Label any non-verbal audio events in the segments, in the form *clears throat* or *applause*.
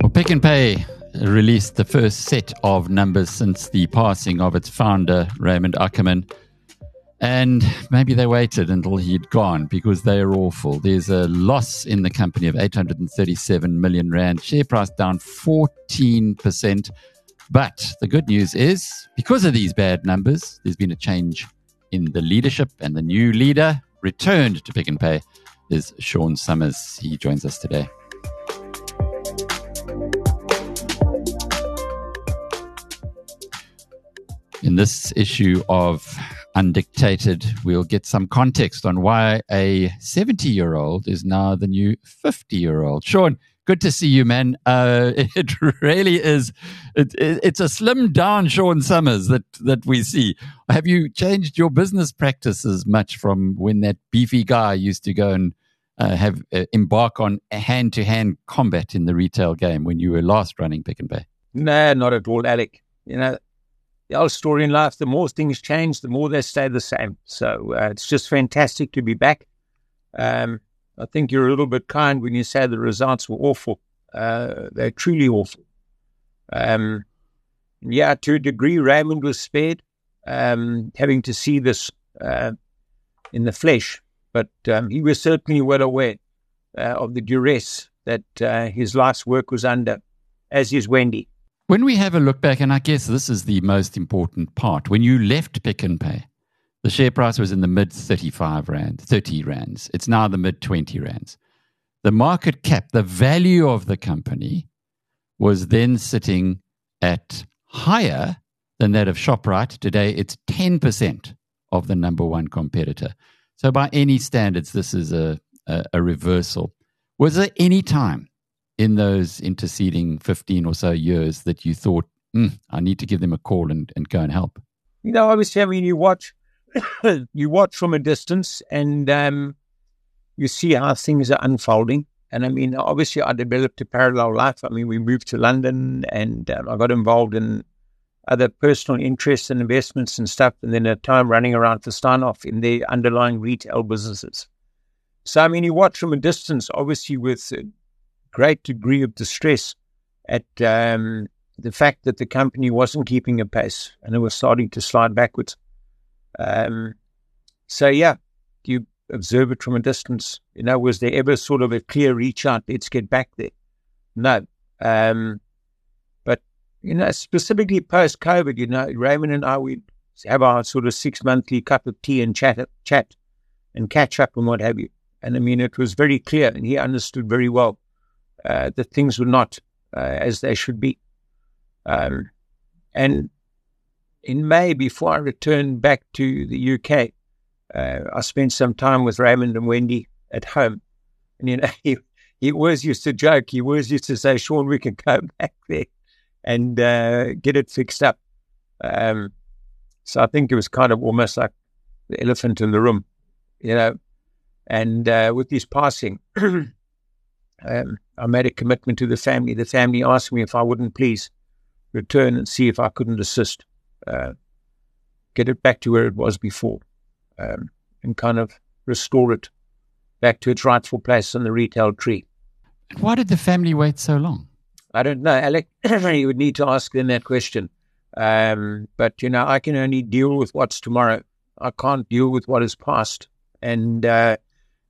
Well, Pick n Pay released the first set of numbers since the passing of its founder, Raymond Ackerman. And maybe they waited until he'd gone because they are awful. There's a loss in the company of 837 million Rand, share price down 14%. But the good news is, because of these bad numbers, there's been a change in the leadership, and the new leader returned to Pick n Pay is Sean Summers. He joins us today. In this issue of Undictated, we'll get some context on why a 70 year old is now the new 50 year old. Sean, good to see you, man. Uh, *laughs* it really is. It, it, it's a slim down Sean Summers that that we see. Have you changed your business practices much from when that beefy guy used to go and uh, have uh, embark on hand to hand combat in the retail game when you were last running Pick n Pay? No, not at all, Alec. You know, the old story in life: the more things change, the more they stay the same. So uh, it's just fantastic to be back. Um, I think you're a little bit kind when you say the results were awful. Uh, they're truly awful. Um, yeah, to a degree, Raymond was spared um, having to see this uh, in the flesh, but um, he was certainly well aware uh, of the duress that uh, his life's work was under, as is Wendy. When we have a look back, and I guess this is the most important part, when you left Pick n Pay, the share price was in the mid 35 rand, 30 rands. It's now the mid 20 rands. The market cap, the value of the company, was then sitting at higher than that of ShopRite. Today, it's 10% of the number one competitor. So, by any standards, this is a, a, a reversal. Was there any time in those interceding 15 or so years that you thought, mm, I need to give them a call and, and go and help? You know, obviously, I mean, you watch *coughs* you watch from a distance and um, you see how things are unfolding. And I mean, obviously, I developed a parallel life. I mean, we moved to London and um, I got involved in other personal interests and investments and stuff. And then a time running around for Steinhoff in the underlying retail businesses. So, I mean, you watch from a distance, obviously, with a great degree of distress at um, the fact that the company wasn't keeping a pace and it was starting to slide backwards. Um, so yeah, you observe it from a distance. You know, was there ever sort of a clear reach out? Let's get back there. No. Um, but you know, specifically post COVID, you know, Raymond and I we have our sort of six monthly cup of tea and chat, chat, and catch up and what have you. And I mean, it was very clear, and he understood very well uh, that things were not uh, as they should be. Um, and in May, before I returned back to the UK, uh, I spent some time with Raymond and Wendy at home. And, you know, *laughs* he, he always used to joke, he always used to say, Sean, we can go *laughs* back there and uh, get it fixed up. Um, so I think it was kind of almost like the elephant in the room, you know. And uh, with his passing, *clears throat* um, I made a commitment to the family. The family asked me if I wouldn't please return and see if I couldn't assist uh, get it back to where it was before um, and kind of restore it back to its rightful place in the retail tree. Why did the family wait so long? I don't know, Alec. *clears throat* you would need to ask them that question. Um, but, you know, I can only deal with what's tomorrow. I can't deal with what is past. And, uh,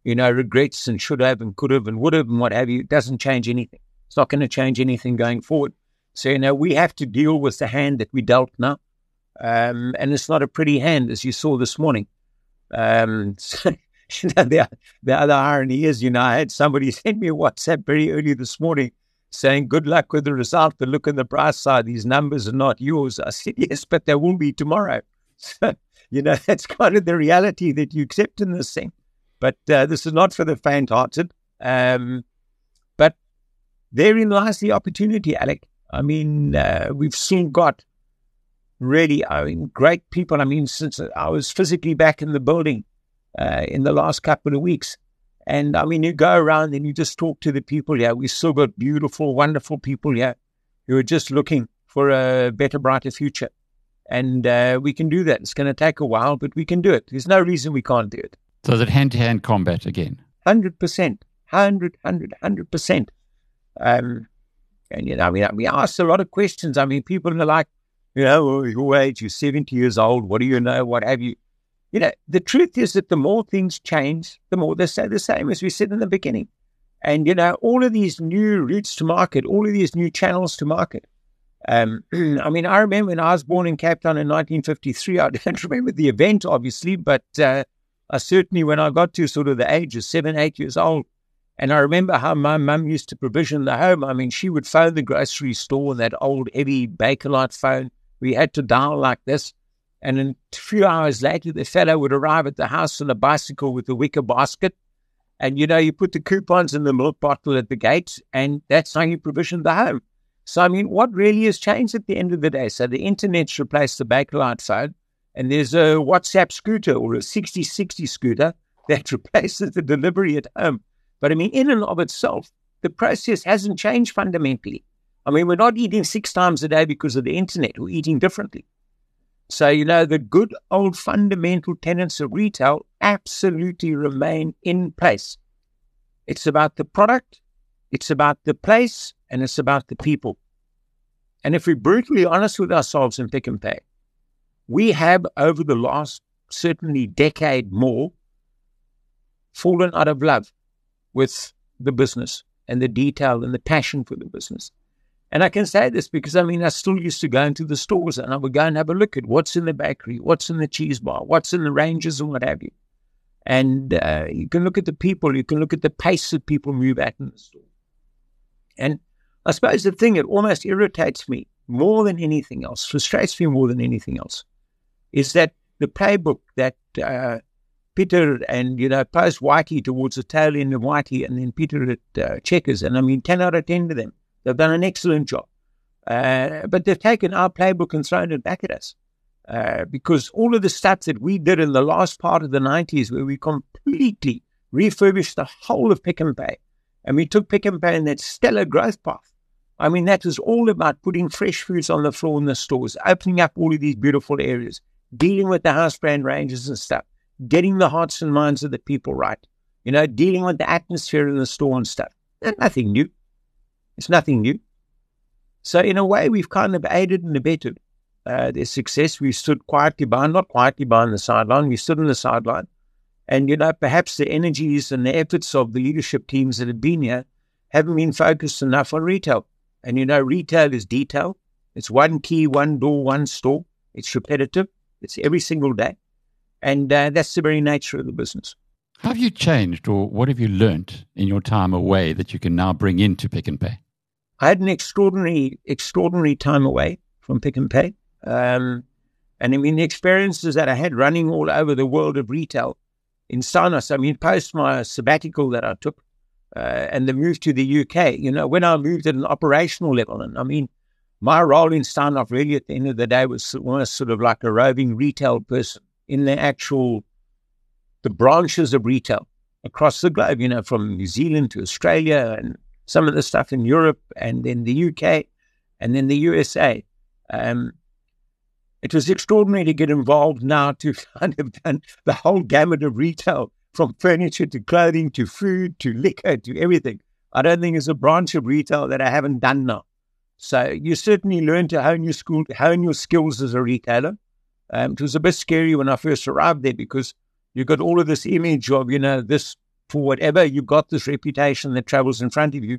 you know, regrets and should have and could have and would have and what have you doesn't change anything. It's not going to change anything going forward. So, you know, we have to deal with the hand that we dealt now. Um, and it's not a pretty hand, as you saw this morning. Um, so, *laughs* you know, the, the other irony is, you know, I had somebody *laughs* send me a WhatsApp very early this morning saying, Good luck with the result, but look on the price side, these numbers are not yours. I said, *laughs* Yes, but they will be tomorrow. So, you know, that's kind of the reality that you accept in this thing. But uh, this is not for the faint hearted. Um, but therein lies the opportunity, Alec. I mean, uh, we've still got really, I mean, great people. I mean, since I was physically back in the building uh, in the last couple of weeks. And I mean, you go around and you just talk to the people here. We still got beautiful, wonderful people here who are just looking for a better, brighter future. And uh, we can do that. It's going to take a while, but we can do it. There's no reason we can't do it. So is it hand to hand combat again? 100%. 100, 100, 100%. Um, and, you know, I mean, we asked a lot of questions. I mean, people are like, you know, your age, you're 70 years old. What do you know? What have you? You know, the truth is that the more things change, the more they stay the same, as we said in the beginning. And, you know, all of these new routes to market, all of these new channels to market. Um, *clears throat* I mean, I remember when I was born in Cape Town in 1953, I don't *laughs* remember the event, obviously, but uh, I certainly, when I got to sort of the age of seven, eight years old, and I remember how my mum used to provision the home. I mean, she would phone the grocery store that old heavy Bakelite phone. We had to dial like this. And a few hours later, the fellow would arrive at the house on a bicycle with a wicker basket. And, you know, you put the coupons in the milk bottle at the gate, and that's how you provision the home. So, I mean, what really has changed at the end of the day? So, the internet's replaced the Bakelite phone, and there's a WhatsApp scooter or a Sixty60 scooter that *laughs* replaces the delivery at home. But I mean, in and of itself, the process hasn't changed fundamentally. I mean, we're not eating six times a day because of the internet. We're eating differently. So, you know, the good old fundamental tenets of retail absolutely remain in place. It's about the product, it's about the place, and it's about the people. And if we're brutally honest with ourselves in Pick n Pay, we have over the last certainly decade more fallen out of love with the business and the detail and the passion for the business. And I can say this because I mean, I still used to go into the stores and I would go and have a look at what's in the bakery, what's in the cheese bar, what's in the ranges, and what have you. And uh, you can look at the people, you can look at the pace that people move at in the store. And I suppose the thing that almost irritates me more than anything else, frustrates me more than anything else, is that the playbook that uh, Peter and, you know, post Whitey towards the tail end of Whitey and then Peter at uh, Checkers. And I mean, 10 out of 10 to them. They've done an excellent job. Uh, but they've taken our playbook and thrown it back at us. Uh, because all of the stuff that we did in the last part of the 90s, where we completely refurbished the whole of Pick n Pay, and we took Pick n Pay in that stellar growth path. I mean, that was all about putting fresh foods on the floor in the stores, opening up all of these beautiful areas, dealing with the house brand ranges and stuff getting the hearts and minds of the people right, you know, dealing with the atmosphere in the store and stuff. That's nothing new. It's nothing new. So, in a way, we've kind of aided and abetted uh, their success. We stood quietly by, not quietly by on the sideline, we stood on the sideline. And, you know, perhaps the energies and the efforts of the leadership teams that have been here haven't been focused enough on retail. And, you know, retail is detail. It's one key, one door, one store. It's repetitive. It's every single day. And uh, that's the very nature of the business. Have you changed, or what have you learnt in your time away that you can now bring into Pick n Pay? I had an extraordinary, extraordinary time away from Pick n Pay. Um, and I mean, the experiences that I had running all over the world of retail in Steinhoff, I mean, post my sabbatical that I took uh, and the move to the UK, you know, when I moved at an operational level, and I mean, my role in Steinhoff really at the end of the day was, was sort of like a roving retail person in the actual the branches of retail across the globe, you know, from New Zealand to Australia and some of the stuff in Europe and then the UK and then the USA. Um, it was extraordinary to get involved now to *laughs* kind of done the whole gamut of retail from furniture to clothing to food to liquor to everything. I don't think there's a branch of retail that I haven't done now. So you certainly learn to hone your school, hone your skills as a retailer. Um, it was a bit scary when I first arrived there because you got all of this image of, you know, this for whatever, you've got this reputation that travels in front of you.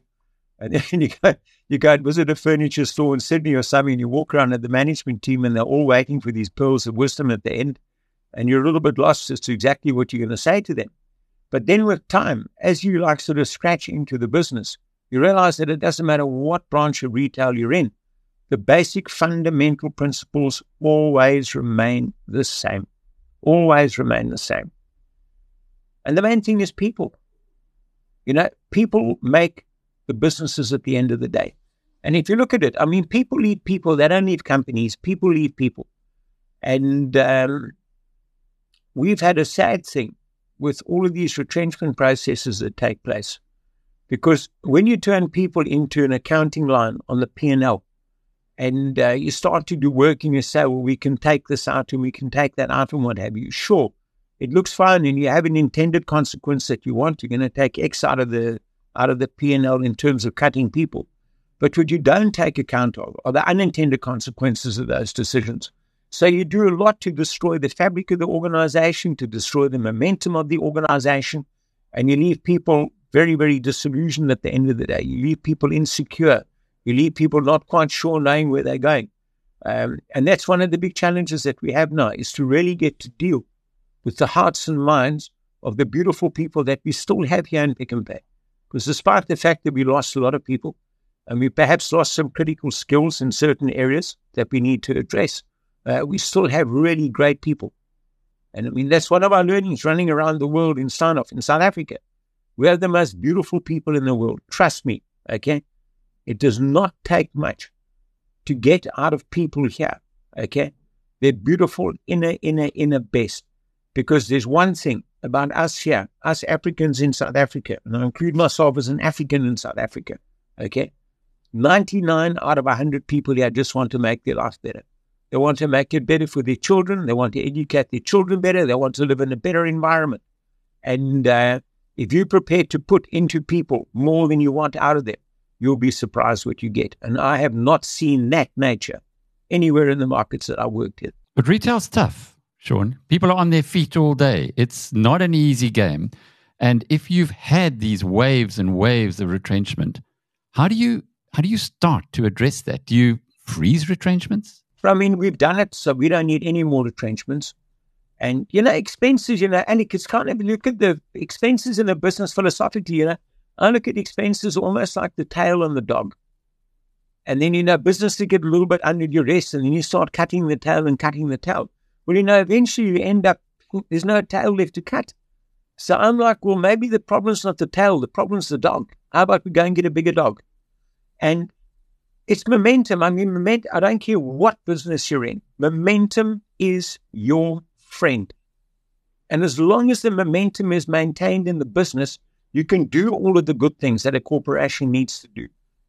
And *laughs* then you go, you go and visit a furniture store in Sydney or something, and you walk around at the management team, and they're all waiting for these pearls of wisdom at the end. And you're a little bit lost as to exactly what you're going to say to them. But then with time, as you like sort of scratch into the business, you realize that it doesn't matter what branch of retail you're in the basic fundamental principles always remain the same. Always remain the same. And the main thing is people. You know, people make the businesses at the end of the day. And if you look at it, I mean, people leave people. They don't leave companies. People leave people. And um, we've had a sad thing with all of these retrenchment processes that take place. Because when you turn people into an accounting line on the P&L, and uh, you start to do work and you say, well, we can take this out and we can take that out and what have you. Sure, it looks fine and you have an intended consequence that you want. You're going to take X out of the out of the P&L in terms of cutting people. But what you don't take account of are the unintended consequences of those decisions. So you do a lot to destroy the fabric of the organization, to destroy the momentum of the organization, and you leave people very, very disillusioned at the end of the day. You leave people insecure. You leave people not quite sure knowing where they're going. Um, and that's one of the big challenges that we have now is to really get to deal with the hearts and minds of the beautiful people that we still have here in Pick n Pay. Because despite the fact that we lost a lot of people, and we perhaps lost some critical skills in certain areas that we need to address, uh, we still have really great people. And I mean, that's one of our learnings running around the world in in South Africa. We have the most beautiful people in the world. Trust me, okay? It does not take much to get out of people here, okay? They're beautiful in a, in a, in a best. Because there's one thing about us here, us Africans in South Africa, and I include myself as an African in South Africa, okay? 99 out of 100 people here just want to make their life better. They want to make it better for their children. They want to educate their children better. They want to live in a better environment. And uh, if you're prepared to put into people more than you want out of them, you'll be surprised what you get. And I have not seen that nature anywhere in the markets that I worked in. But retail's tough, Sean. People are on their feet all day. It's not an easy game. And if you've had these waves and waves of retrenchment, how do you how do you start to address that? Do you freeze retrenchments? I mean, we've done it, so we don't need any more retrenchments. And, you know, expenses, you know, and it's kind of look at the expenses in a business philosophically, you know. I look at expenses almost like the tail on the dog. And then, you know, business to get a little bit under duress, and then you start cutting the tail and cutting the tail. Well, you know, eventually you end up, there's no tail left to cut. So I'm like, well, maybe the problem's not the tail, the problem's the dog. How about we go and get a bigger dog? And it's momentum. I mean, momentum, I don't care what business you're in. Momentum is your friend. And as long as the momentum is maintained in the business, you can do all of the good things that a corporation needs to do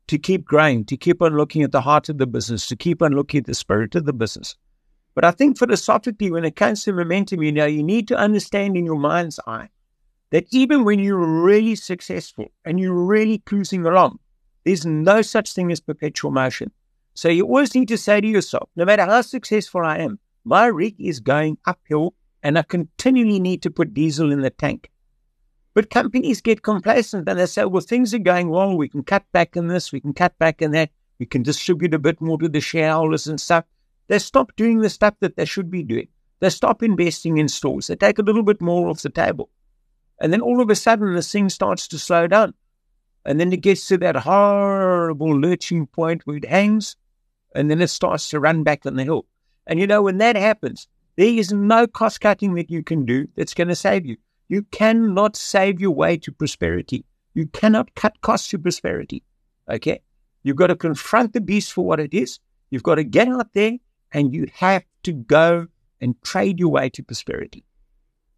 to keep growing, to keep on looking at the heart of the business, to keep on looking at the spirit of the business. But I think philosophically, when it comes to momentum, you know, you need to understand in your mind's eye that even when you're really successful and you're really cruising along, there's no such thing as perpetual motion. So you always need to say to yourself, no matter how successful I am, my rig is going uphill and I continually need to put diesel in the tank. But companies get complacent and they say, well, things are going wrong. We can cut back in this, we can cut back in that, we can distribute a bit more to the shareholders and stuff. They stop doing the stuff that they should be doing. They stop investing in stores. They take a little bit more off the table. And then all of a sudden, this thing starts to slow down. And then it gets to that horrible lurching point where it hangs, and then it starts to run back on the hill. And you know, when that happens, there is no cost cutting that you can do that's going to save you. You cannot save your way to prosperity. You cannot cut costs to prosperity. Okay? You've got to confront the beast for what it is. You've got to get out there and you have to go and trade your way to prosperity.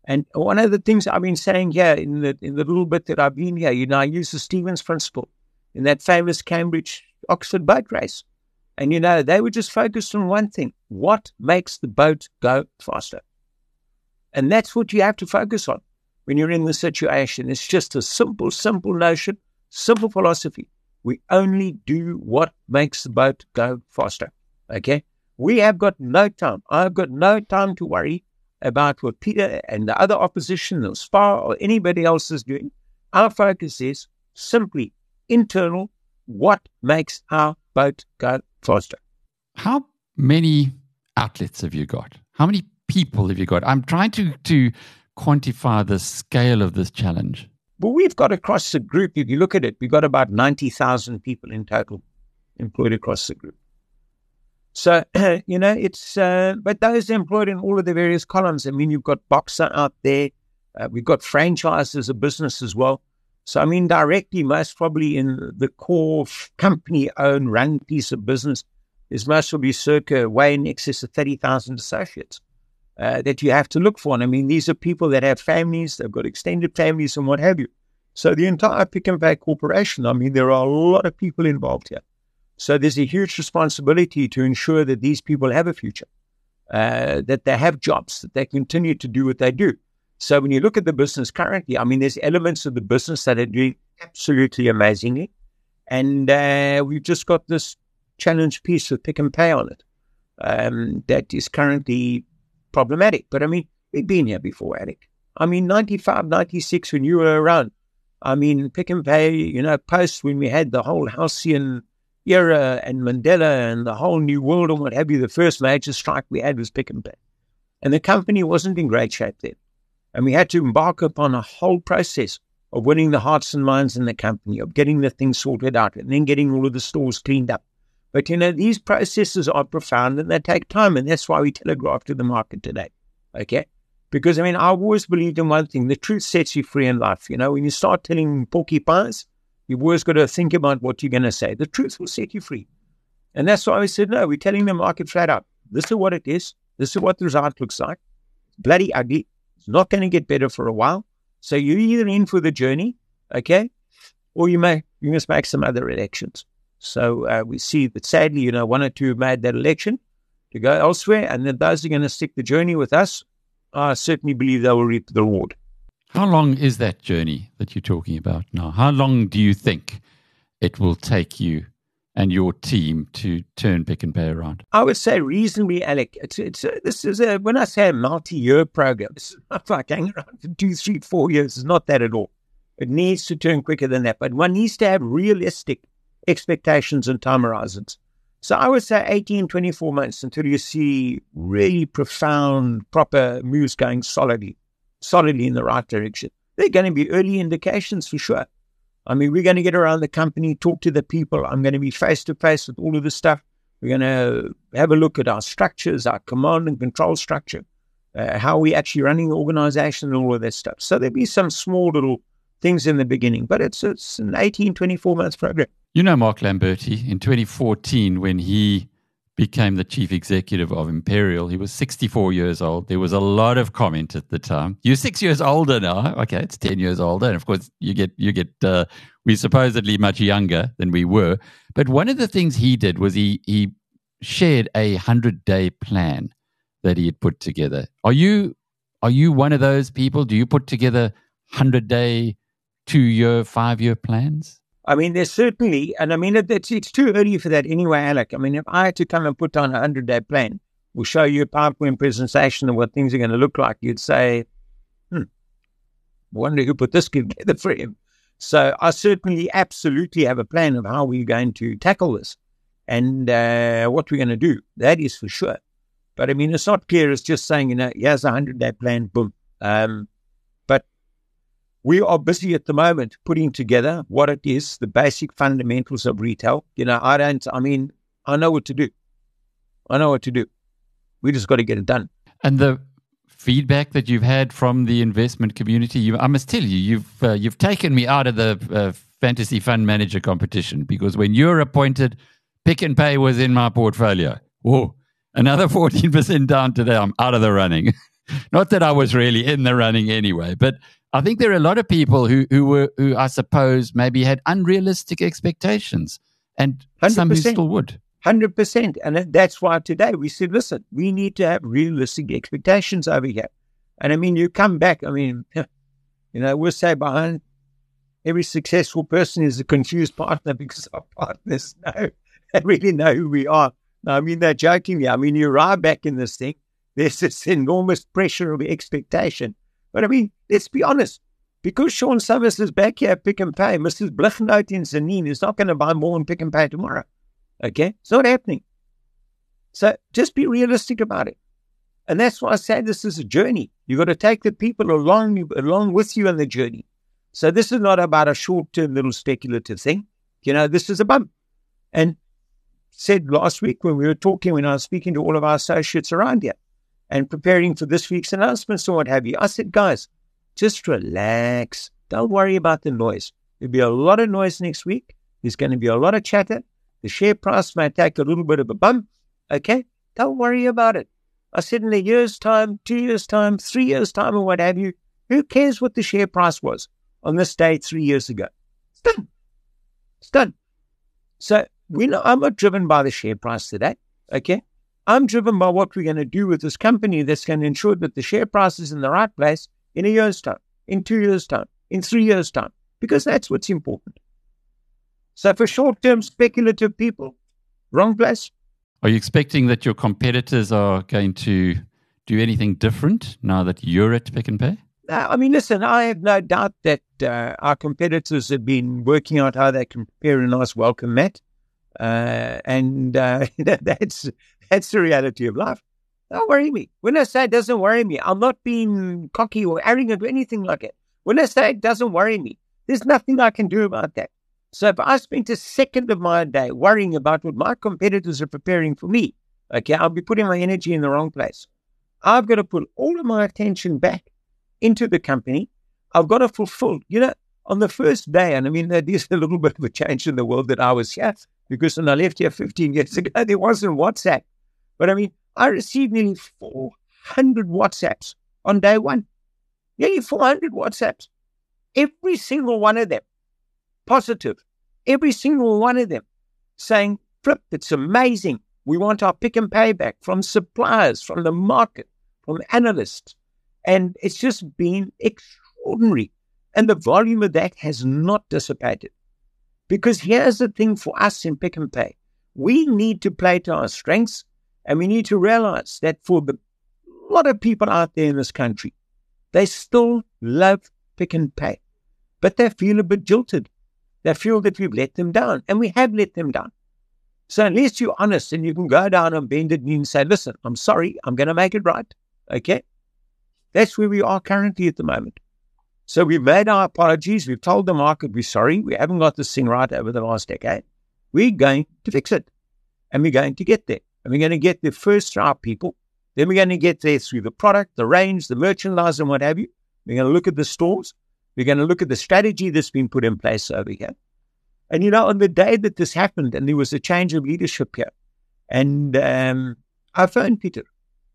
And one of the things I've been saying here in the in the little bit that I've been here, you know, I use the Stevens principle in that famous Cambridge Oxford boat race. And you know, they were just focused on one thing what makes the boat go faster? And that's what you have to focus on when you're in the situation. It's just a simple, simple notion, simple philosophy. We only do what makes the boat go faster. Okay? We have got no time. I've got no time to worry about what Peter and the other opposition or SPAR or anybody else is doing. Our focus is simply internal. What makes our boat go faster? How many outlets have you got? How many people have you got? I'm trying to, to quantify the scale of this challenge. Well, we've got across the group, if you look at it, we've got about 90,000 people in total employed across the group. So, *clears throat* you know, it's, uh, but those employed in all of the various columns. I mean, you've got Boxer out there. Uh, we've got franchise as a business as well. So, I mean, directly, most probably in the core company owned run piece of business is most probably circa way in excess of 30,000 associates uh, that you have to look for. And I mean, these are people that have families, they've got extended families and what have you. So, the entire Pick n Pay Corporation, I mean, there are a lot of people involved here. So there's a huge responsibility to ensure that these people have a future, uh, that they have jobs, that they continue to do what they do. So when you look at the business currently, I mean, there's elements of the business that are doing absolutely amazingly. And uh, we've just got this challenge piece with Pick n Pay on it um, that is currently problematic. But I mean, we've been here before, Alec. I mean, 95, 96, when you were around, I mean, Pick n Pay, you know, post when we had the whole Halcyon era and Mandela and the whole new world and what have you, the first major strike we had was Pick n Pay. And the company wasn't in great shape then. And we had to embark upon a whole process of winning the hearts and minds in the company, of getting the things sorted out, and then getting all of the stores cleaned up. But you know, these processes are profound and they take time, and that's why we telegraph to the market today. Okay? Because I mean, I've always believed in one thing: the truth sets you free in life. You know, when you start telling porcupines, You've always got to think about what you're going to say. The truth will set you free. And that's why we said, no, we're telling the market flat out. This is what it is. This is what the result looks like. bloody ugly. It's not going to get better for a while. So you're either in for the journey, okay, or you may you must make some other elections. So uh, we see that sadly, you know, one or two made that election to go elsewhere, and then those are going to stick the journey with us. I certainly believe they will reap the reward. How long is that journey that you're talking about now? How long do you think it will take you and your team to turn Pick n Pay around? I would say reasonably, Alec. It's, it's a, this is a, when I say a multi-year program, it's *laughs* not like hanging around for two, three, four years. It's not that at all. It needs to turn quicker than that, but one needs to have realistic expectations and time horizons. So I would say 18, 24 months until you see really profound, proper moves going solidly solidly in the right direction. There are going to be early indications for sure. I mean, we're going to get around the company, talk to the people. I'm going to be face to face with all of this stuff. We're going to have a look at our structures, our command and control structure, uh, how we actually running the organization and all of that stuff. So there'll be some small little things in the beginning, but it's, it's an 18, 24 months program. You know, Mark Lamberti, in 2014, when he became the chief executive of Imperial. He was 64 years old. There was a lot of comment at the time. You're six years older now. Okay, it's 10 years older. And of course, you get, you get, uh, we're supposedly much younger than we were. But one of the things he did was he, he shared a 100 day plan that he had put together. Are you, are you one of those people? Do you put together 100 day, two year, five year plans? I mean, there's certainly, and I mean, it's, it's too early for that anyway, Alec. I mean, if I had to come and put on a 100 day plan, we'll show you a PowerPoint presentation of what things are going to look like, you'd say, hmm, wonder who put this together for him. So I certainly absolutely have a plan of how we're going to tackle this and uh, what we're going to do. That is for sure. But I mean, it's not clear. It's just saying, you know, here's a 100 day plan, boom. Um, we are busy at the moment putting together what it is, the basic fundamentals of retail. You know, I don't, I mean, I know what to do. I know what to do. We just got to get it done. And the feedback that you've had from the investment community, you, I must tell you, you've uh, you've taken me out of the uh, fantasy fund manager competition because when you're appointed, Pick n Pay was in my portfolio. Whoa, another fourteen percent down today. I'm out of the running. *laughs* Not that I was really in the running anyway, but I think there are a lot of people who who were who I suppose maybe had unrealistic expectations, and 100%. some who still would. Hundred percent, and that's why today we said, listen, we need to have realistic expectations over here. And I mean, you come back. I mean, you know, we'll say behind every successful person is a confused partner *laughs* because our partners know they really know who we are. I mean, they're joking. I mean, you arrive back in this thing. There's this enormous pressure of expectation but I mean, let's be honest. Because Sean Summers is back here at Pick n Pay, Mrs. Blichnout in Zanin is not going to buy more in Pick n Pay tomorrow. Okay? It's not happening. So just be realistic about it. And that's why I say this is a journey. You've got to take the people along, along with you on the journey. So this is not about a short term little speculative thing. You know, this is a bump. And said last week when we were talking, when I was speaking to all of our associates around here, and preparing for this week's announcements or what have you. I said, guys, just relax. Don't worry about the noise. There'll be a lot of noise next week. There's going to be a lot of chatter. The share price may take a little bit of a bump. Okay? Don't worry about it. I said in a year's time, two years' time, three years' time, or what have you, who cares what the share price was on this day three years ago? It's done. It's done. So I'm not driven by the share price today. Okay. I'm driven by what we're going to do with this company that's going to ensure that the share price is in the right place in a year's time, in two years' time, in three years' time, because that's what's important. So for short term speculative people, wrong place. Are you expecting that your competitors are going to do anything different now that you're at Pick n Pay? I mean, listen, I have no doubt that uh, our competitors have been working out how they can prepare a nice welcome mat. Uh, and uh, *laughs* that's that's the reality of life. Don't worry me. When I say it doesn't worry me, I'm not being cocky or arrogant or anything like it. When I say it doesn't worry me, there's nothing I can do about that. So if I spent a second of my day worrying about what my competitors are preparing for me, okay, I'll be putting my energy in the wrong place. I've got to put all of my attention back into the company. I've got to fulfill, you know, on the first day, and I mean, that is a little *laughs* bit of a change in the world that I was here because when I left here 15 years ago, *laughs* there wasn't WhatsApp. But I mean, I received nearly 400 WhatsApps on day one. Nearly 400 WhatsApps. Every single one of them positive. Every single one of them saying, Flip, it's amazing. We want our pick n pay back from suppliers, from the market, from analysts. And it's just been extraordinary. And the volume of that has not dissipated. Because here's the thing for us in Pick n Pay we need to play to our strengths, and we need to realize that for the lot of people out there in this country, they still love Pick n Pay, but they feel a bit jilted. They feel that we've let them down, and we have let them down. So unless you're honest and you can go down on bended knee and say, listen, I'm sorry, I'm going to make it right. Okay? That's where we are currently at the moment. So we've made our apologies. We've told the market we're sorry. We haven't got this thing right over the last decade. We're going to fix it. And we're going to get there. And we're going to get there first through our people. Then we're going to get there through the product, the range, the merchandise, and what have you. We're going to look at the stores. We're going to look at the strategy that's been put in place over here. And, you know, on the day that this happened and there was a change of leadership here, and um, I phoned Peter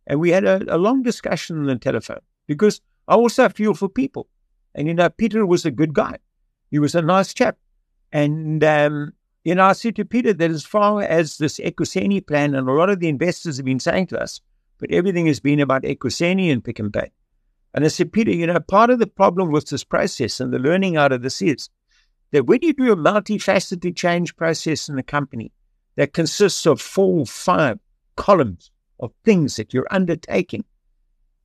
and we had a, a long discussion on the telephone because I also feel for people. And, you know, Peter was a good guy. He was a nice chap. And, um, you know, I said to Peter that as far as this Ekuseni plan, and a lot of the investors have been saying to us, but everything has been about Ekuseni and Pick n Pay. And I said, Peter, you know, part of the problem with this process and the learning out of this is that when you do a multifaceted change process in a company that consists of four, five columns of things that you're undertaking,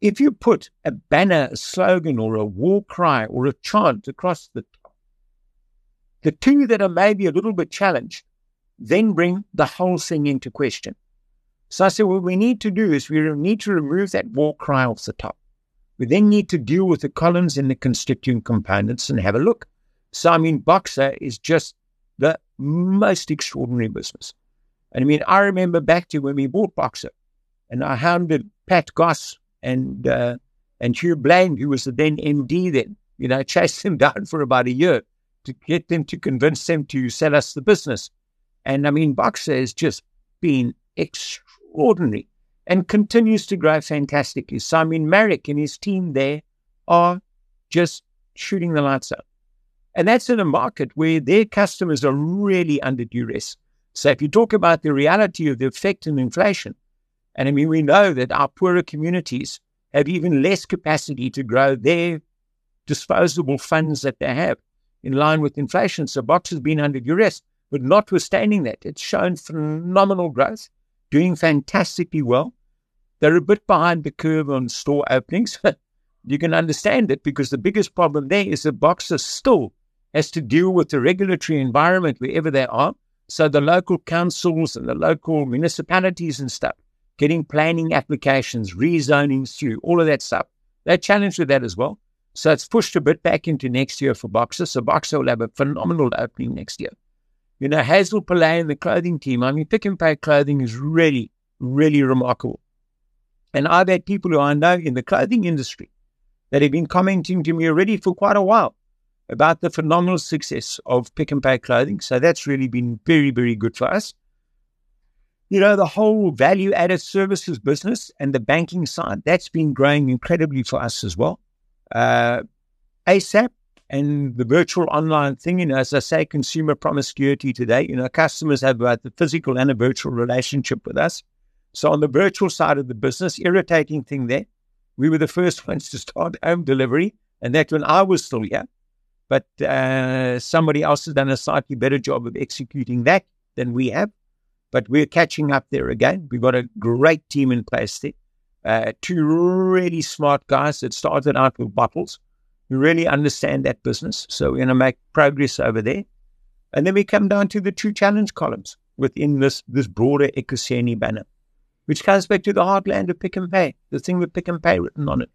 if you put a banner, a slogan, or a war cry or a chant across the the two that are maybe a little bit challenged then bring the whole thing into question. So I said, what we need to do is we need to remove that war cry off the top. We then need to deal with the columns and the constituent components and have a look. So, I mean, Boxer is just the most extraordinary business. And I mean, I remember back to when we bought Boxer, and I hounded Pat Goss and uh, and Hugh Blaine, who was the then MD then, you know, *laughs* chased them down for about a year to get them to convince them to sell us the business. And I mean, Boxer has just been extraordinary and continues to grow fantastically. So, I mean, Marek and his team there are just shooting the lights out. And that's in a market where their customers are really under duress. So, if you talk about the reality of the effect of inflation, and I mean, we know that our poorer communities have even less capacity to grow their disposable funds that they have in line with inflation. So, Box has been under duress. But notwithstanding that, it's shown phenomenal growth, doing fantastically well. They're a bit behind the curve on store openings. *laughs* you can understand it because the biggest problem there is the Boxer still has to deal with the regulatory environment wherever they are. So the local councils and the local municipalities and stuff getting planning applications, rezoning through, all of that stuff. They're challenged with that as well. So it's pushed a bit back into next year for Boxer. So Boxer will have a phenomenal opening next year. You know, Hazel Pillay and the clothing team, I mean, Pick n Pay clothing is really, really remarkable. And I've had people who I know in the clothing industry that have been commenting to me already for quite a while about the phenomenal success of pick n pay clothing. So that's really been very, very good for us. You know, the whole value added services business and the banking side, that's been growing incredibly for us as well. Uh, ASAP, and the virtual online thing, you know, as I say, consumer promiscuity today, you know, customers have both the physical and a virtual relationship with us. So on the virtual side of the business, irritating thing there, we were the first *laughs* ones to start *laughs* home delivery, and that when I was still here. But uh, somebody else has done a slightly better job of executing that than we have. But we're catching up there again. We've got a great team in place there. Uh, two really smart guys that started out with bottles who really understand that business. So we're going to make progress over there. And then we come down to the two challenge columns within this, this broader Ekuseni banner which comes back to the heartland of Pick n Pay, the thing with Pick n Pay written on it.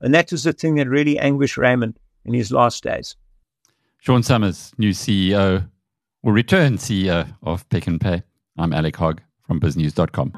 And that was the thing that really anguished Raymond in his last days. Sean Summers, new CEO, or return CEO of Pick n Pay. I'm Alec Hogg from biznews.com.